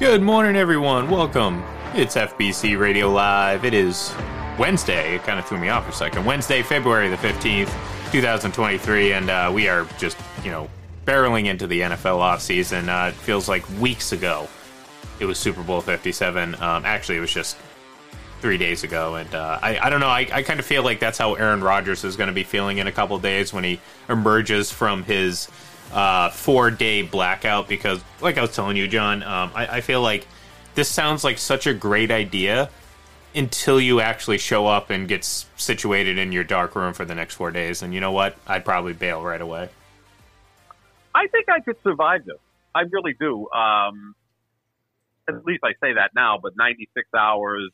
Good morning, everyone. Welcome. It's FPC Radio Live. It is Wednesday. It kind of threw me off for a second. Wednesday, February the 15th, 2023, and uh, we are just, you know, barreling into the NFL offseason. Uh, it feels like weeks ago it was Super Bowl 57. Um, actually, it was just three days ago. And uh, I, I don't know. I, I kind of feel like that's how Aaron Rodgers is going to be feeling in a couple days when he emerges from his uh, four day blackout. Because, like I was telling you, John, um, I, I feel like this sounds like such a great idea until you actually show up and get situated in your dark room for the next four days. And you know what? I'd probably bail right away. I think I could survive this. I really do. Um, at least I say that now, but 96 hours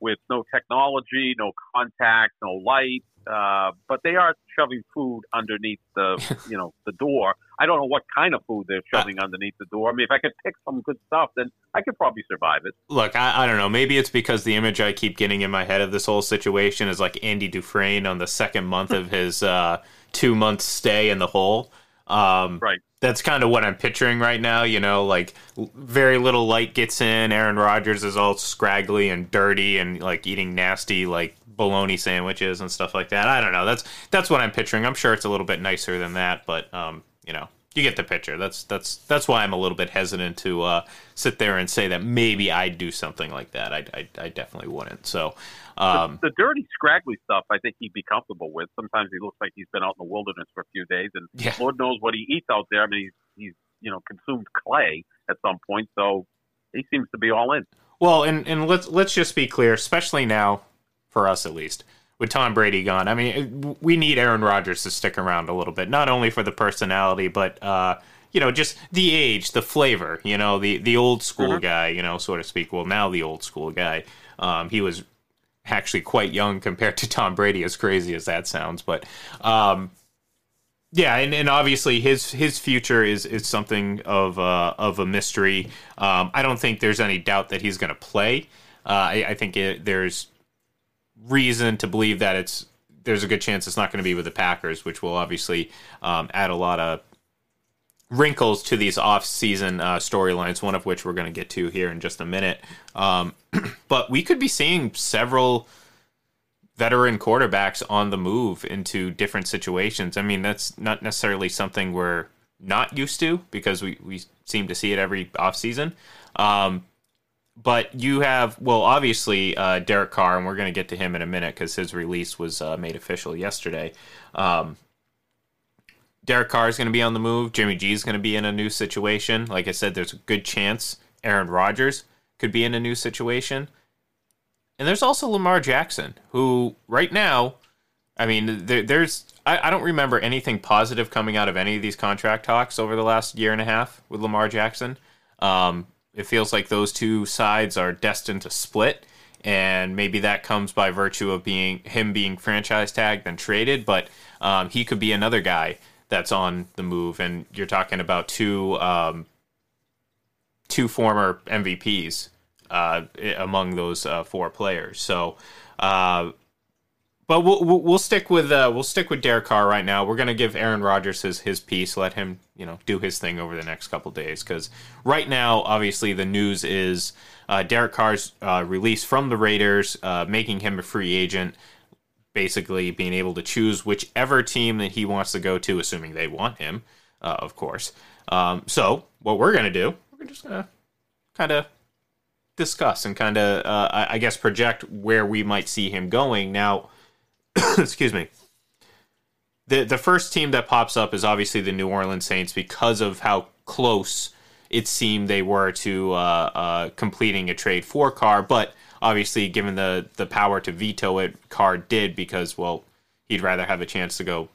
with no technology, no contact, no light. Uh, but they are shoving food underneath the, you know, the door. I don't know what kind of food they're shoving uh, underneath the door. I mean, if I could pick some good stuff, then I could probably survive it. Look, I, I don't know. Maybe it's because the image I keep getting in my head of this whole situation is like Andy Dufresne on the second month of his uh, two month stay in the hole. Um, right that's kind of what I'm picturing right now. You know, like very little light gets in. Aaron Rodgers is all scraggly and dirty and like eating nasty like bologna sandwiches and stuff like that. I don't know. That's that's what I'm picturing. I'm sure it's a little bit nicer than that, but um, you know, you get the picture. That's that's that's why I'm a little bit hesitant to uh, sit there and say that maybe I'd do something like that. I, I, I definitely wouldn't. So um, the, the, dirty, scraggly stuff, I think he'd be comfortable with. Sometimes he looks like he's been out in the wilderness for a few days, and yeah. Lord knows what he eats out there. I mean, he's, he's you know consumed clay at some point, so he seems to be all in. Well, and and let's let's just be clear, especially now, for us at least, with Tom Brady gone. I mean, we need Aaron Rodgers to stick around a little bit, not only for the personality, but uh, you know, just the age, the flavor. You know, the the old school mm-hmm. guy, you know, so to speak. Well, now the old school guy. Um, he was actually quite young compared to Tom Brady, as crazy as that sounds. But um, yeah, and, and obviously his his future is is something of uh, of a mystery. Um, I don't think there's any doubt that he's going to play. Uh, I, I, think it, there's reason to believe that it's there's a good chance it's not going to be with the Packers, which will obviously um, add a lot of wrinkles to these off-season uh, storylines. One of which we're going to get to here in just a minute. Um, but we could be seeing several veteran quarterbacks on the move into different situations. I mean, that's not necessarily something we're not used to because we, we seem to see it every offseason. Um, but you have, well, obviously, uh, Derek Carr, and we're going to get to him in a minute because his release was uh, made official yesterday. Um, Derek Carr is going to be on the move. Jimmy G is going to be in a new situation. Like I said, there's a good chance Aaron Rodgers could be in a new situation. And there's also Lamar Jackson, who right now, I mean, there, there's I, I, don't remember anything positive coming out of any of these contract talks over the last year and a half with Lamar Jackson. Um, it feels like those two sides are destined to split, and maybe that comes by virtue of being him being franchise tagged and traded. But um, he could be another guy that's on the move, and you're talking about two um, two former MVPs uh, among those uh, four players. So, uh, but we'll we'll stick with uh, we'll stick with Derek Carr right now. We're gonna give Aaron Rodgers his his piece, let him you know do his thing over the next couple days because right now, obviously, the news is uh, Derek Carr's uh, release from the Raiders, making him a free agent basically being able to choose whichever team that he wants to go to, assuming they want him, uh, of course. Um, so, what we're to do, we're just to kind of discuss and kind of, uh, I, I guess, project where we might see him going. Now, excuse me. The, the first team that pops up is obviously the New Orleans Saints because of how close it seemed they were to uh, uh completing a trade for Carr. But obviously, given the the power to veto it, Carr did because well, he'd rather have a chance to go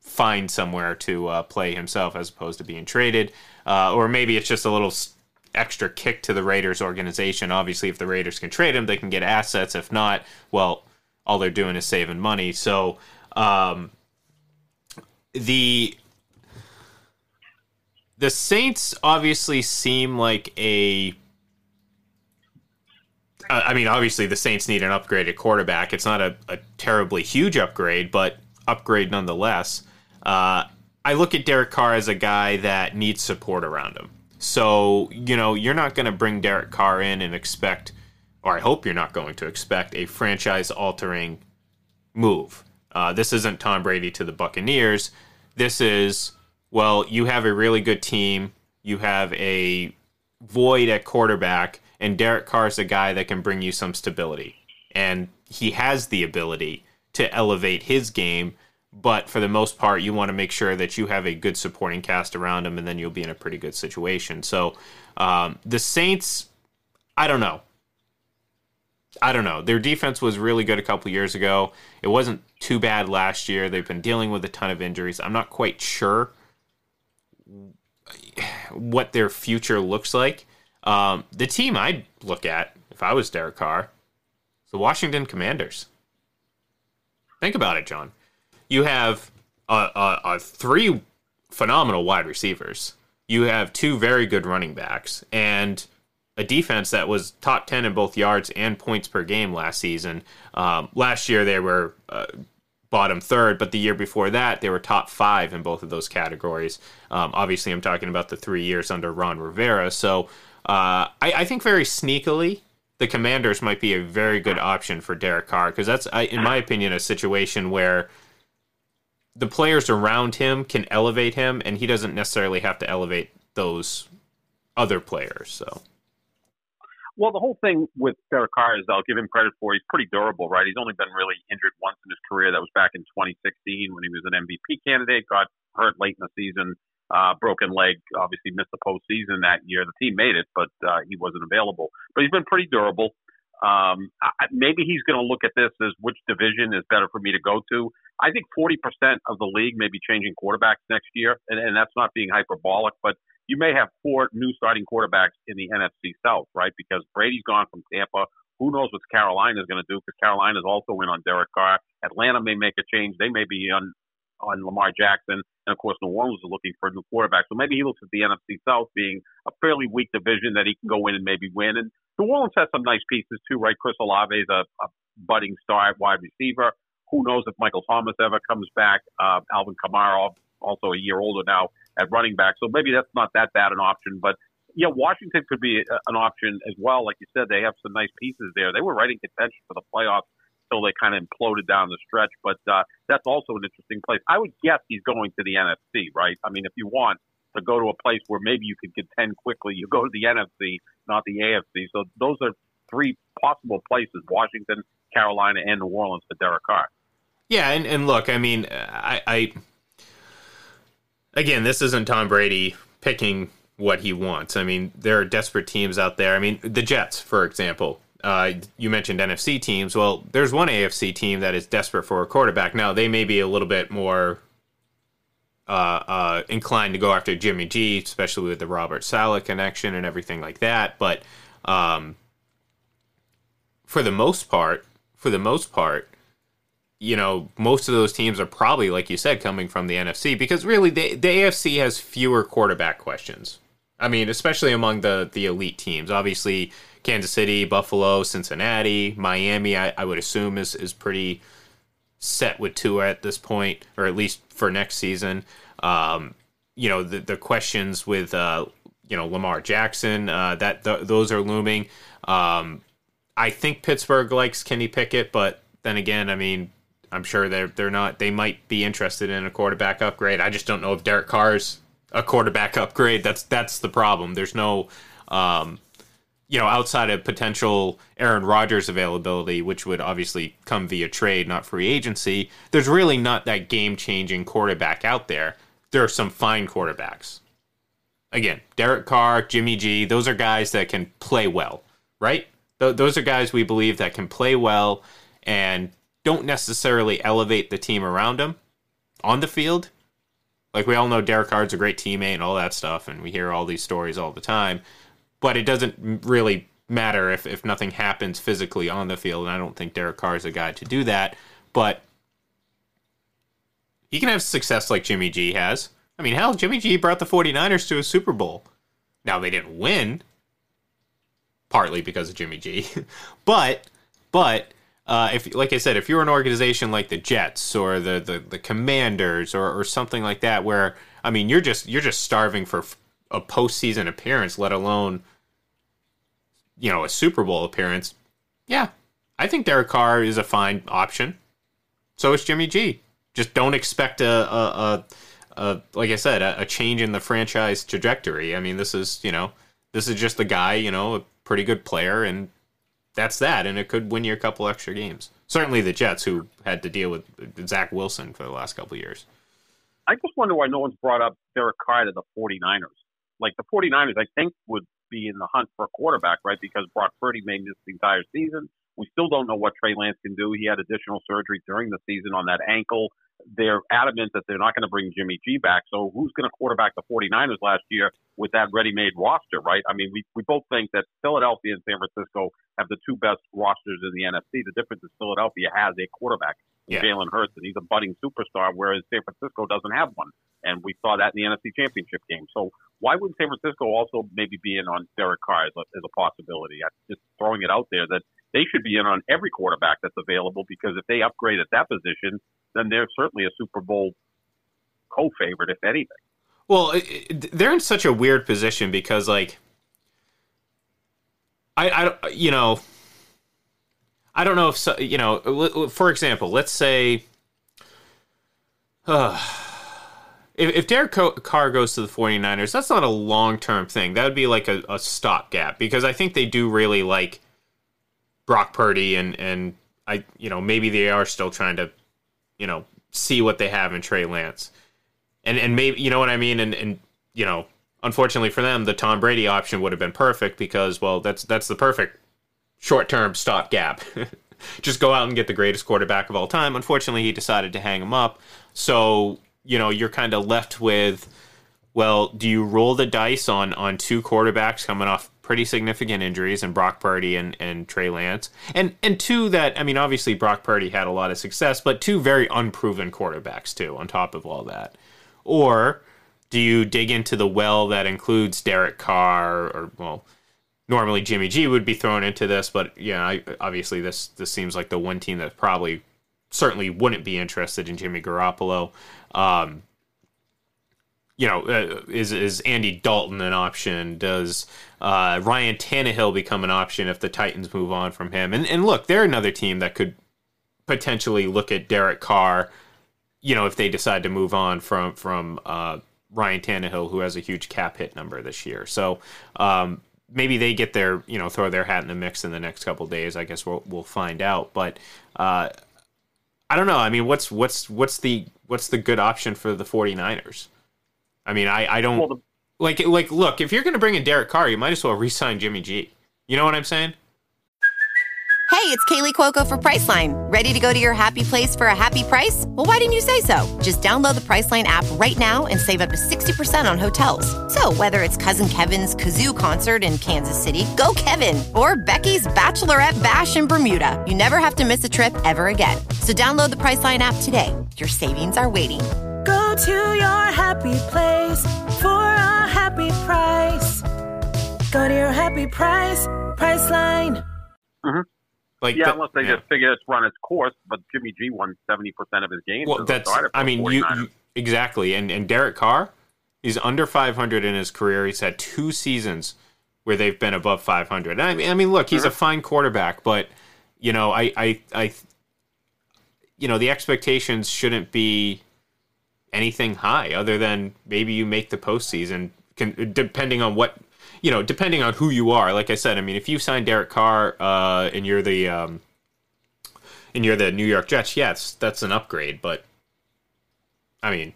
find somewhere to uh, play himself as opposed to being traded, uh, or maybe it's just a little extra kick to the Raiders organization. Obviously, if the Raiders can trade him, they can get assets. If not, well, all they're doing is saving money. So um, the the Saints obviously seem like a uh, mean, obviously the Saints need an upgraded quarterback. It's not a, a terribly huge upgrade, but upgrade nonetheless. Uh, I look at Derek Carr as a guy that needs support around him. So, you know, you're not going to bring Derek Carr in and expect, or I hope you're not going to expect, a franchise altering move. Uh, this isn't Tom Brady to the Buccaneers. This is, well, you have a really good team. You have a void at quarterback, and Derek Carr is a guy that can bring you some stability. And he has the ability to elevate his game, but for the most part, you want to make sure that you have a good supporting cast around him, and then you'll be in a pretty good situation. So um, the Saints, I don't know. I don't know. Their defense was really good a couple years ago. It wasn't too bad last year. They've been dealing with a ton of injuries. I'm not quite sure what their future looks like. Um, the team I'd look at if I was Derek Carr, the Washington Commanders. Think about it, John. You have uh, uh, uh, three phenomenal wide receivers. You have two very good running backs, and a defense that was top 10 in both yards and points per game last season. Um, last year, they were uh, bottom third, but the year before that, they were top five in both of those categories. Um, obviously, I'm talking about the three years under Ron Rivera. So uh, I, I, think very sneakily, the Commanders might be a very good option for Derek Carr because that's, in my opinion, a situation where the players around him can elevate him, and he doesn't necessarily have to elevate those other players. So. Well, the whole thing with Derek Carr is I'll give him credit for he's pretty durable, right? He's only been really injured once in his career. That was back in 2016 when he was an MVP candidate, got hurt late in the season, uh, broken leg, obviously missed the postseason that year. The team made it, but uh, he wasn't available. But he's been pretty durable. Um, I, maybe he's going to look at this as which division is better for me to go to. I think 40% of the league may be changing quarterbacks next year, and, and that's not being hyperbolic, but you may have four new starting quarterbacks in the NFC South, right? Because Brady's gone from Tampa. Who knows what Carolina is going to do? Because Carolina is also in on Derek Carr. Atlanta may make a change. They may be on on Lamar Jackson, and of course, New Orleans is looking for a new quarterback. So maybe he looks at the NFC South being a fairly weak division that he can go in and maybe win. And New Orleans has some nice pieces too, right? Chris Olave is a, a budding star wide receiver. Who knows if Michael Thomas ever comes back? Uh, Alvin Kamara, also a year older now, at running back. So maybe that's not that bad an option. But yeah, Washington could be a, an option as well. Like you said, they have some nice pieces there. They were right in contention for the playoffs until they kind of imploded down the stretch. But uh, that's also an interesting place. I would guess he's going to the NFC, right? I mean, if you want to go to a place where maybe you could contend quickly, you go to the NFC, not the AFC. So those are three possible places: Washington, Carolina, and New Orleans for Derek Carr. Yeah, and, and look, I mean, I, I again, this isn't Tom Brady picking what he wants. I mean, there are desperate teams out there. I mean, the Jets, for example. Uh, you mentioned NFC teams. Well, there's one AFC team that is desperate for a quarterback. Now, they may be a little bit more uh, uh, inclined to go after Jimmy G, especially with the Robert Saleh connection and everything like that. But um, for the most part, for the most part, you know, most of those teams are probably, like you said, coming from the NFC because really the, the AFC has fewer quarterback questions. I mean, especially among the, the elite teams. Obviously, Kansas City, Buffalo, Cincinnati, Miami, I, I would assume is, is pretty set with Tua at this point, or at least for next season. Um, you know, the, the questions with, uh, you know, Lamar Jackson, uh, that th- those are looming. Um, I think Pittsburgh likes Kenny Pickett, but then again, I mean, I'm sure they're they're not. They might be interested in a quarterback upgrade. I just don't know if Derek Carr's a quarterback upgrade. That's that's the problem. There's no, um, you know, outside of potential Aaron Rodgers availability, which would obviously come via trade, not free agency. There's really not that game changing quarterback out there. There are some fine quarterbacks. Again, Derek Carr, Jimmy G. Those are guys that can play well, right? Th- those are guys we believe that can play well and don't necessarily elevate the team around him on the field. Like we all know Derek Carr's a great teammate and all that stuff, and we hear all these stories all the time. But it doesn't really matter if, if nothing happens physically on the field, and I don't think Derek Carr is a guy to do that. But he can have success like Jimmy G has. I mean, hell, Jimmy G brought the 49ers to a Super Bowl. Now they didn't win, partly because of Jimmy G, but but uh, if like I said, if you're an organization like the Jets or the the, the Commanders or, or something like that, where I mean you're just you're just starving for a postseason appearance, let alone you know a Super Bowl appearance. Yeah, I think Derek Carr is a fine option. So is Jimmy G. Just don't expect a, a, a, a like I said, a, a change in the franchise trajectory. I mean, this is you know this is just a guy, you know, a pretty good player, and that's that. And it could win you a couple extra games. Certainly the Jets, who had to deal with Zach Wilson for the last couple years. I just wonder why no one's brought up Derek Carr to the 49ers. Like the 49ers, I think, would be in the hunt for a quarterback, right? Because Brock Purdy made this the entire season. We still don't know what Trey Lance can do. He had additional surgery during the season on that ankle they're adamant that they're not going to bring Jimmy G back. So who's going to quarterback the 49ers last year with that ready-made roster, right? I mean, we, we both think that Philadelphia and San Francisco have the two best rosters in the NFC. The difference is Philadelphia has a quarterback, yeah. Jalen Hurts, and he's a budding superstar, whereas San Francisco doesn't have one. And we saw that in the NFC Championship game. So why wouldn't San Francisco also maybe be in on Derek Carr as a, as a possibility? I'm just throwing it out there that they should be in on every quarterback that's available because if they upgrade at that position, then they're certainly a Super Bowl co-favorite, if anything. Well, they're in such a weird position because, like, I, I, you know, I don't know if so, you know. For example, let's say, uh, if, if Derek Carr goes to the 49ers, that's not a long term thing. That would be like a, a stopgap because I think they do really like Brock Purdy and and I you know maybe they are still trying to you know see what they have in Trey Lance, and and maybe you know what I mean, and and you know unfortunately for them the Tom Brady option would have been perfect because well that's that's the perfect short term stopgap. Just go out and get the greatest quarterback of all time. Unfortunately, he decided to hang him up, so you know you're kind of left with well, do you roll the dice on on two quarterbacks coming off pretty significant injuries in Brock Purdy and, and Trey Lance. And and two that I mean obviously Brock Purdy had a lot of success, but two very unproven quarterbacks too on top of all that. Or do you dig into the well that includes Derek Carr or well normally Jimmy G would be thrown into this, but yeah, I, obviously this this seems like the one team that probably certainly wouldn't be interested in Jimmy Garoppolo. Um, you know, uh, is is Andy Dalton an option? Does uh, Ryan Tannehill become an option if the Titans move on from him? And and look, they're another team that could potentially look at Derek Carr. You know, if they decide to move on from from uh, Ryan Tannehill, who has a huge cap hit number this year, so um, maybe they get their you know throw their hat in the mix in the next couple days. I guess we'll we'll find out, but. Uh, I don't know. I mean, what's what's what's the what's the good option for the 49ers? I mean, I, I don't well, the, like like look. If you're going to bring in Derek Carr, you might as well re-sign Jimmy G. You know what I'm saying? Hey, it's Kaley Cuoco for Priceline. Ready to go to your happy place for a happy price? Well, why didn't you say so? Just download the Priceline app right now and save up to sixty percent on hotels. So whether it's Cousin Kevin's kazoo concert in Kansas City, go Kevin, or Becky's bachelorette bash in Bermuda, you never have to miss a trip ever again. So download the Priceline app today. Your savings are waiting Go to your happy place for a happy price. Go to your happy price, Priceline. Mm-hmm. Like yeah, the, unless they yeah. just figure it's run its course. But Jimmy G won seventy percent of his games. Well, that's I mean, you, you, exactly. And and Derek Carr, he's under five hundred in his career. He's had two seasons where they've been above five hundred. I mean, I mean, look, he's mm-hmm. a fine quarterback, but you know, I, I, I, you know, the expectations shouldn't be anything high other than maybe you make the postseason. Can, depending on what you know, depending on who you are. Like I said, I mean, if you sign Derek Carr uh, and you're the um, and you're the New York Jets, yes, that's an upgrade. But I mean,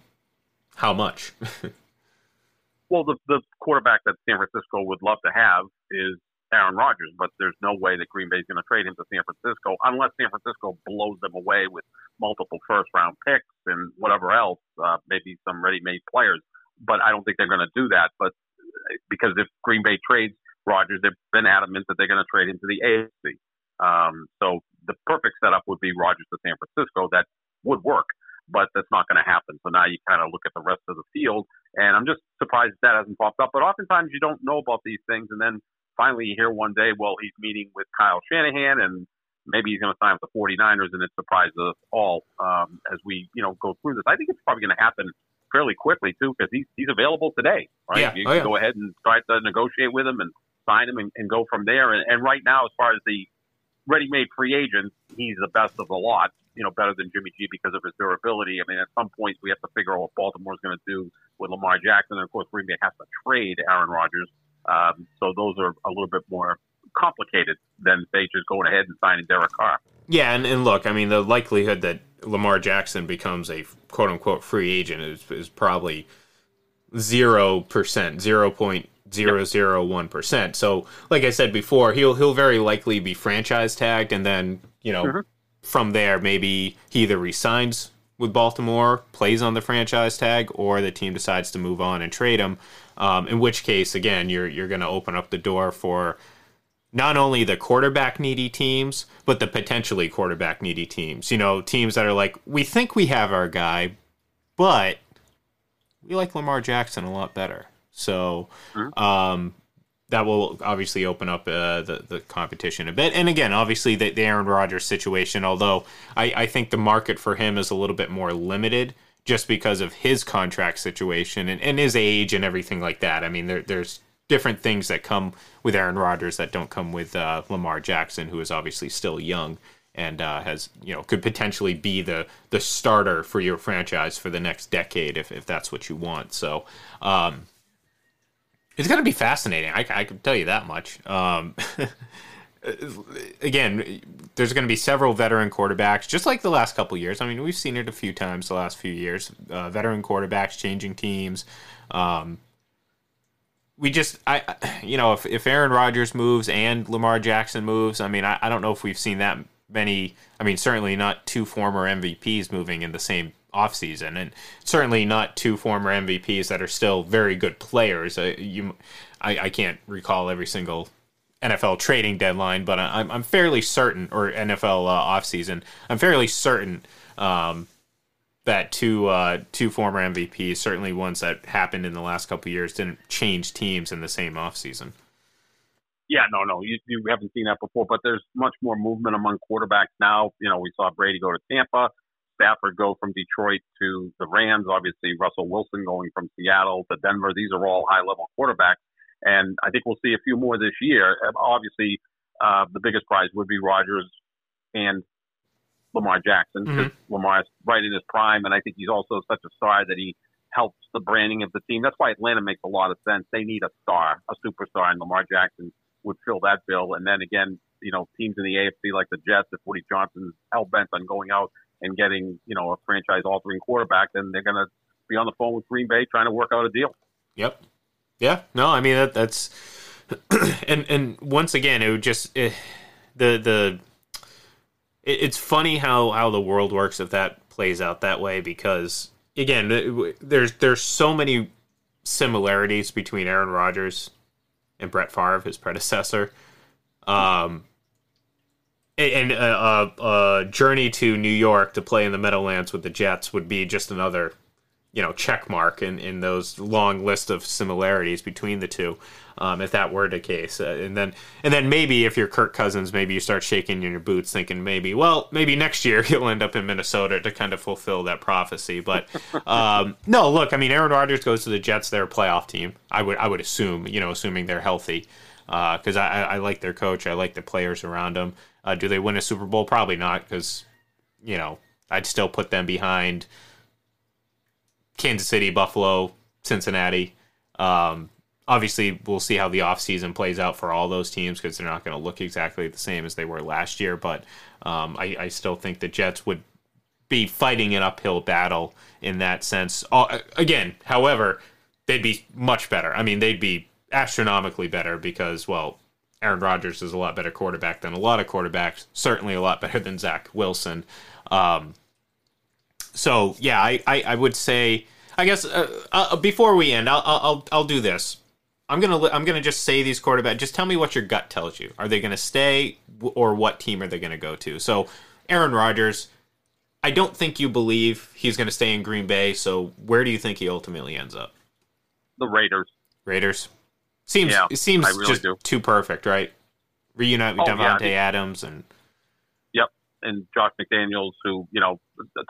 how much? well, the the quarterback that San Francisco would love to have is Aaron Rodgers, but there's no way that Green Bay is going to trade him to San Francisco unless San Francisco blows them away with multiple first round picks and whatever else, uh, maybe some ready made players. But I don't think they're going to do that. But uh, because if Green Bay trades Rodgers, they've been adamant that they're going to trade him to the AFC. Um, so the perfect setup would be Rodgers to San Francisco. That would work, but that's not going to happen. So now you kind of look at the rest of the field, and I'm just surprised that hasn't popped up. But oftentimes you don't know about these things, and then finally you hear one day, well, he's meeting with Kyle Shanahan and maybe he's going to sign with the 49ers and it surprises us all um, as we, you know, go through this. I think it's probably going to happen fairly quickly too, because he's he's available today, right? Yeah. You Oh, can yeah. go ahead and start to negotiate with him and sign him and, and go from there. And, and right now, as far as the ready-made free agents, he's the best of the lot. You know, better than Jimmy G because of his durability. I mean, at some point we have to figure out what Baltimore's going to do with Lamar Jackson, and of course Green Bay has to trade Aaron Rodgers. Um, so those are a little bit more complicated than say just going ahead and signing Derek Carr. Yeah, and, and look, I mean, the likelihood that Lamar Jackson becomes a quote unquote free agent is, is probably 0%, 0.001%. So, like I said before, he'll he'll very likely be franchise tagged, and then, you know, Mhm. from there, maybe he either resigns with Baltimore, plays on the franchise tag, or the team decides to move on and trade him. Um, in which case, again, you're you're going to open up the door for not only the quarterback needy teams, but the potentially quarterback needy teams. You know, teams that are like, we think we have our guy, but we like Lamar Jackson a lot better. So um, that will obviously open up uh, the the competition a bit. And again, obviously the, the Aaron Rodgers situation, although I, I think the market for him is a little bit more limited just because of his contract situation and, and his age and everything like that. I mean, there, there's different things that come with Aaron Rodgers that don't come with uh, Lamar Jackson, who is obviously still young and uh, has you know could potentially be the the starter for your franchise for the next decade if, if that's what you want. So um, it's going to be fascinating. I, I can tell you that much. Um, again, there's going to be several veteran quarterbacks, just like the last couple years. I mean, we've seen it a few times the last few years. Uh, veteran quarterbacks changing teams. Um, we just, I, you know, if, if Aaron Rodgers moves and Lamar Jackson moves, I mean, I, I don't know if we've seen that many. I mean, certainly not two former MVPs moving in the same offseason, and certainly not two former MVPs that are still very good players. Uh, you, I, I can't recall every single NFL trading deadline, but I'm, I'm fairly certain, or NFL uh, offseason, I'm fairly certain um, that two uh, two former MVPs, certainly ones that happened in the last couple years, didn't change teams in the same offseason. Yeah, no, no, you, you haven't seen that before, but there's much more movement among quarterbacks now. You know, we saw Brady go to Tampa, Stafford go from Detroit to the Rams, obviously Russell Wilson going from Seattle to Denver. These are all high level quarterbacks. And I think we'll see a few more this year. Uh, Obviously, uh, the biggest prize would be Rodgers and Lamar Jackson because Lamar's right in his prime, and I think he's also such a star that he helps the branding of the team. That's why Atlanta makes a lot of sense. They need a star, a superstar, and Lamar Jackson would fill that bill. And then again, you know, teams in the AFC like the Jets, if Woody Johnson's hell bent on going out and getting, you know, a franchise altering quarterback, then they're going to be on the phone with Green Bay trying to work out a deal. Yep. Yeah. No, I mean that that's and and once again, it would just eh, the the it, it's funny how how the world works if that plays out that way because again, it- there's there's so many similarities between Aaron Rodgers and Brett Favre, his predecessor. Um, and a, a, a journey to New York to play in the Meadowlands with the Jets would be just another you know check mark in, in those long list of similarities between the two um, if that were the case. Uh, and then and then maybe if you're Kirk Cousins maybe you start shaking in your boots thinking maybe well maybe next year he'll end up in Minnesota to kind of fulfill that prophecy. But um, no look I mean Aaron Rodgers goes to the Jets. They're a playoff team. I would I would assume you know assuming they're healthy because I, I I like their coach. I like the players around them. Uh, do they win a Super Bowl? Probably not because you know I'd still put them behind Kansas City, Buffalo, Cincinnati. Um, obviously, we'll see how the offseason plays out for all those teams because they're not going to look exactly the same as they were last year. But um, I, I still think the Jets would be fighting an uphill battle in that sense. Uh, again, however, they'd be much better. I mean, they'd be astronomically better because, well, Aaron Rodgers is a lot better quarterback than a lot of quarterbacks. Certainly a lot better than Zach Wilson. Um, so yeah, I, I, I would say I guess uh, uh, before we end, I'll, I'll I'll do this. I'm gonna I'm gonna just say these quarterbacks. Just tell me what your gut tells you. Are they gonna stay, or what team are they gonna go to? So Aaron Rodgers, I don't think you believe he's gonna stay in Green Bay. So where do you think he ultimately ends up? The Raiders. Raiders. Seems Yeah, it seems really just do. too perfect, right? Reunite with Oh, yeah. Adams and Yep. And Josh McDaniels, who, you know,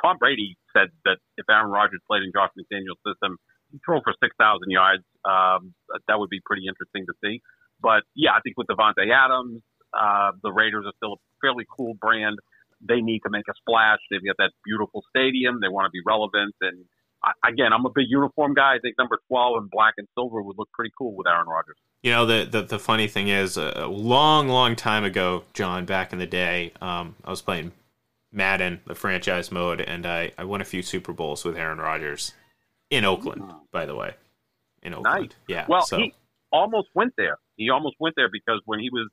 Tom Brady said that if Aaron Rodgers played in Josh McDaniel's system, he'd throw for 6,000 yards. Um, that would be pretty interesting to see. But yeah, I think with Davante Adams, uh, the Raiders are still a fairly cool brand. They need to make a splash. They've got that beautiful stadium. They want to be relevant. And I, again, I'm a big uniform guy. I think number 12 in black and silver would look pretty cool with Aaron Rodgers. You know, the, the, the funny thing is, a long, long time ago, John, back in the day, um, I was playing Madden, the franchise mode, and I, I won a few Super Bowls with Aaron Rodgers in Oakland, by the way. In Oakland. Nice. Yeah. Well, so. he almost went there. He almost went there because when he was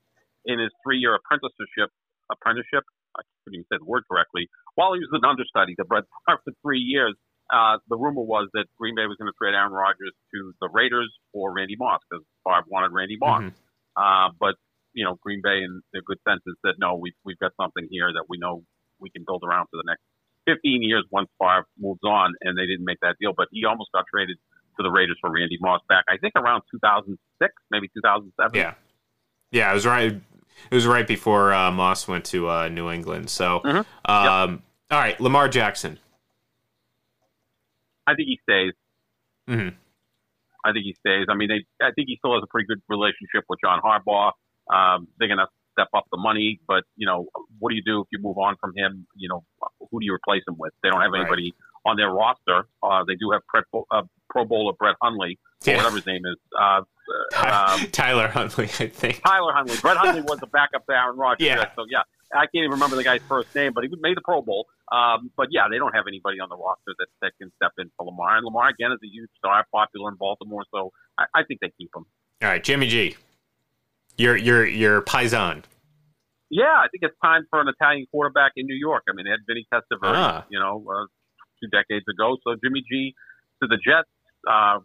in his three-year apprenticeship, apprenticeship, I couldn't even say the word correctly. While he was an understudy to Brett Favre for three years, uh, the rumor was that Green Bay was going to trade Aaron Rodgers to the Raiders for Randy Moss because Favre wanted Randy Moss. Mhm. Uh, but you know, Green Bay in their good senses said, no, we've we've got something here that we know we can build around for the next 15 years once Favre moves on, and they didn't make that deal. But he almost got traded to the Raiders for Randy Moss back, I think around 2006, maybe 2007. Yeah, yeah, it was right. It was right before uh, Moss went to uh, New England. So, Mhm. um, all right, Lamar Jackson. I think he stays. hmm I think he stays. I mean, they, I think he still has a pretty good relationship with John Harbaugh. Um, they're going to step up the money, but you know, what do you do if you move on from him? You know, who do you replace him with? They don't have Right. anybody on their roster. Uh, they do have Pret, uh, Pro Bowler Brett Hundley, or Yeah. whatever his name is. Uh, uh, um, Tyler Huntley, I think. Tyler Hundley. Brett Hundley was the backup to Aaron Rodgers. Yeah. So yeah, I can't even remember the guy's first name, but he made the Pro Bowl. Um, but yeah, they don't have anybody on the roster that, that can step in for Lamar. And Lamar again is a huge star, popular in Baltimore, so I, I think they keep him. All right, Jimmy G. Your your your paisan. Yeah, I think it's time for an Italian quarterback in New York. I mean, they had Vinny Testaverde, Ah. you know, uh, two decades ago. So Jimmy G to the Jets. Uh,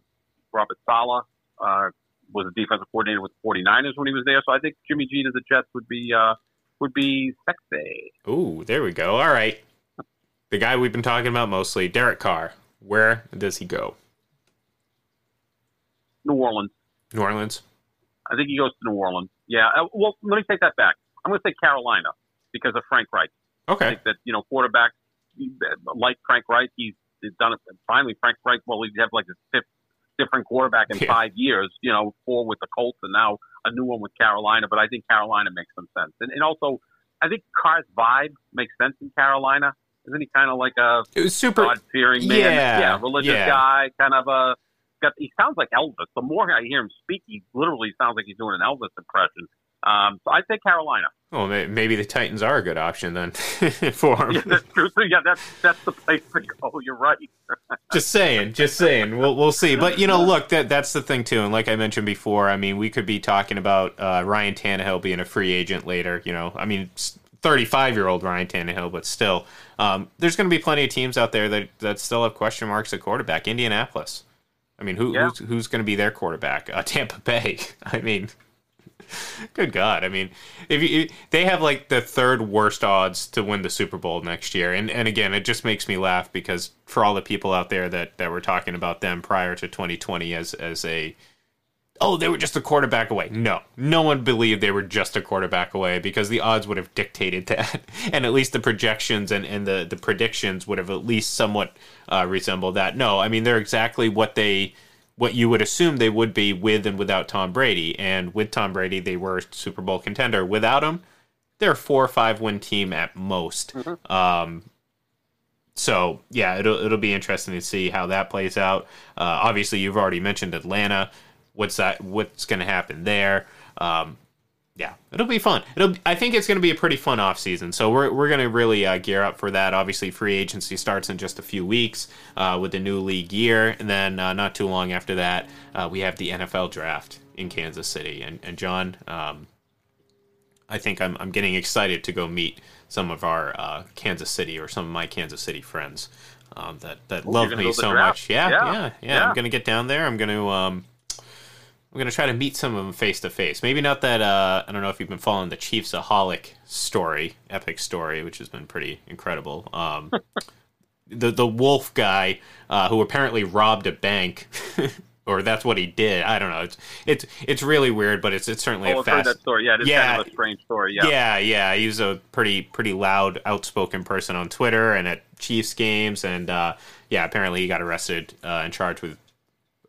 Robert Saleh uh, was a defensive coordinator with the 49ers when he was there. So I think Jimmy G to the Jets would be uh, would be sexy. Ooh, there we go. All right. The guy we've been talking about mostly, Derek Carr. Where does he go? New Orleans. New Orleans. I think he goes to New Orleans. Yeah. Uh, well, let me take that back. I'm going to say Carolina because of Frank Reich. Okay. I think that you know quarterbacks like Frank Reich, he's, he's done it. Finally, Frank Reich. Well, he'd have like his fifth different quarterback in Yeah. five years. You know, four with the Colts and now a new one with Carolina. But I think Carolina makes some sense, and, and also I think Carr's vibe makes sense in Carolina. Isn't he kind of like a super. God fearing man? Yeah, religious yeah. guy, kind of a. Got, he sounds like Elvis. The more I hear him speak, he literally sounds like he's doing an Elvis impression. Um, so I'd say Carolina. Well, maybe the Titans are a good option then for him. Yeah, that's true. Yeah, that's that's the place to go. You're right. just saying, just saying. We'll we'll see. But you know, look, that that's the thing too. And like I mentioned before, I mean, we could be talking about uh, Ryan Tannehill being a free agent later. You know, I mean, thirty-five year old Ryan Tannehill, but still, um, there's going to be plenty of teams out there that that still have question marks at quarterback. Indianapolis. I mean, who, Yeah. who's who's going to be their quarterback? Uh, Tampa Bay. I mean. Good God! I mean, if you, they have like the third worst odds to win the Super Bowl next year, and and again, it just makes me laugh because for all the people out there that that were talking about them prior to 2020 as as a oh they were just a quarterback away. No, no one believed they were just a quarterback away because the odds would have dictated that, and at least the projections and and the the predictions would have at least somewhat uh, resembled that. No, I mean they're exactly what they what you would assume they would be with and without Tom Brady. And with Tom Brady, they were a Super Bowl contender. Without him, they're a four or five win team at most. Um, so yeah, it'll it'll be interesting to see how that plays out. Uh, obviously, you've already mentioned Atlanta. What's that? What's going to happen there? Um, yeah, it'll be fun. It'll. I think it's going to be a pretty fun off season. So we're we're going to really uh, gear up for that. Obviously, free agency starts in just a few weeks uh, with the new league year, and then uh, not too long after that, uh, we have the NFL draft in Kansas City. And and John, um, I think I'm I'm getting excited to go meet some of our uh, Kansas City or some of my Kansas City friends um, that that Ooh, love me to so draft? much. Yeah, Yeah, yeah, yeah, yeah. I'm gonna get down there. I'm gonna um, I'm gonna try to meet some of them face to face. Maybe not that. Uh, I don't know if you've been following the Chiefsaholic story, epic story, which has been pretty incredible. Um, the the Wolf guy uh, who apparently robbed a bank or that's what he did. I don't know. It's it's it's really weird, but it's it's certainly Oh, a fast. that story. Yeah, it's Yeah. kind of a strange story. Yeah. Yeah, yeah, he's a pretty pretty loud, outspoken person on Twitter and at Chiefs games, and uh, yeah, apparently he got arrested uh, and charged with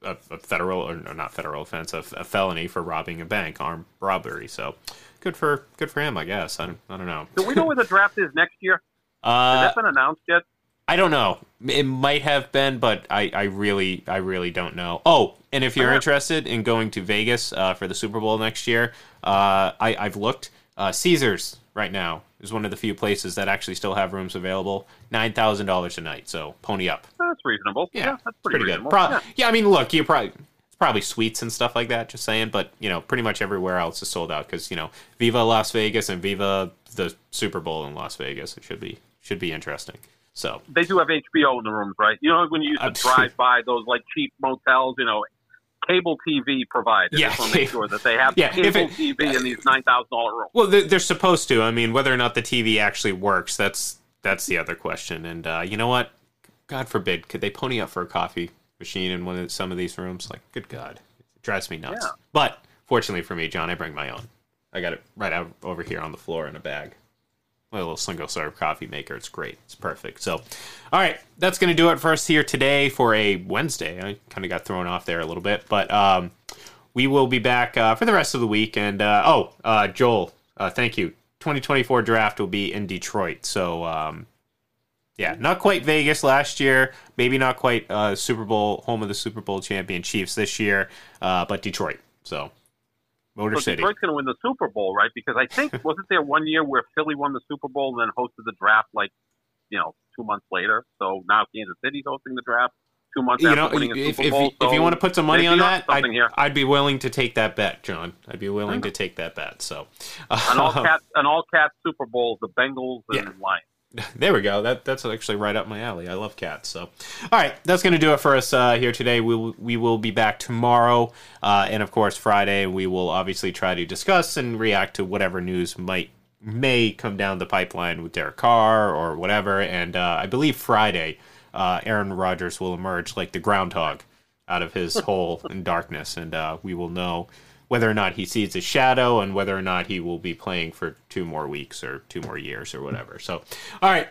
a, a federal or no, not federal offense, a, a felony for robbing a bank, armed robbery. So good for good for him, I guess. I don't, I don't know. Do we know where the draft is next year? Has Uh, that been announced yet? I don't know. It might have been, but I, I really I really don't know. Oh, and if you're Uh-huh. interested in going to Vegas uh, for the Super Bowl next year, uh, I, I've looked. Uh, Caesars right now is one of the few places that actually still have rooms available. Nine thousand dollars a night. So pony up. That's reasonable. Yeah, that's pretty, good. reasonable. Pro- yeah. yeah. I mean, look, you probably it's probably suites and stuff like that. Just saying, but you know, pretty much everywhere else is sold out because you know, Viva Las Vegas and Viva the Super Bowl in Las Vegas. It should be should be interesting. So They do have HBO in the rooms, right? You know, when you used to drive by those like cheap motels, you know, cable TV provided. Yeah. Just make sure that they have Yeah, cable it- TV in these nine thousand dollar rooms. Well, they're, they're supposed to. I mean, whether or not the TV actually works, that's that's the other question. And uh, you know what? God forbid, could they pony up for a coffee machine in one of some of these rooms? Like, good God, it drives me nuts. Yeah. But fortunately for me, John, I bring my own. I got it right out over here on the floor in a bag. My little single serve coffee maker. It's great. It's perfect. So, all right, that's going to do it for us here today for a Wednesday. I kind of got thrown off there a little bit, but um, we will be back uh, for the rest of the week. And uh, oh, uh, Joel, uh, thank you. 2024 draft will be in Detroit. So, um, yeah, not quite Vegas last year. Maybe not quite uh, Super Bowl, home of the Super Bowl champion Chiefs this year, uh, but Detroit. So, Motor So City. Detroit's going to win the Super Bowl, right? Because I think wasn't there one year where Philly won the Super Bowl and then hosted the draft like, you know, two months later. So now Kansas City's hosting the draft two months you after know, winning if, Super if, Bowl. if you want to put some money on that, I'd. I'd be willing to take that bet, John. I'd be willing to take that bet. So, an all cat, an all cat Super Bowl, the Bengals and Yeah. Lions. There we go. That that's actually right up my alley. I love cats. So, all right, that's going to do it for us uh, here today. We will, we will be back tomorrow, uh, and of course Friday. We will obviously try to discuss and react to whatever news might may come down the pipeline with Derek Carr or whatever. And uh, I believe Friday, uh, Aaron Rodgers will emerge like the groundhog out of his hole in darkness, and uh, we will know whether or not he sees his shadow and whether or not he will be playing for two more weeks or two more years or whatever. So, all right,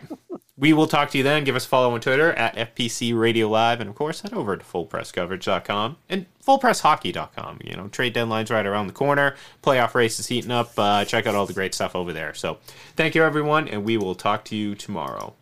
we will talk to you then. Give us a follow on Twitter at FPC Radio Live, and of course, head over to fullpresscoverage.com and fullpresshockey.com. You know, trade deadlines right around the corner, playoff races heating up. Uh, check out all the great stuff over there. So, thank you, everyone, and we will talk to you tomorrow.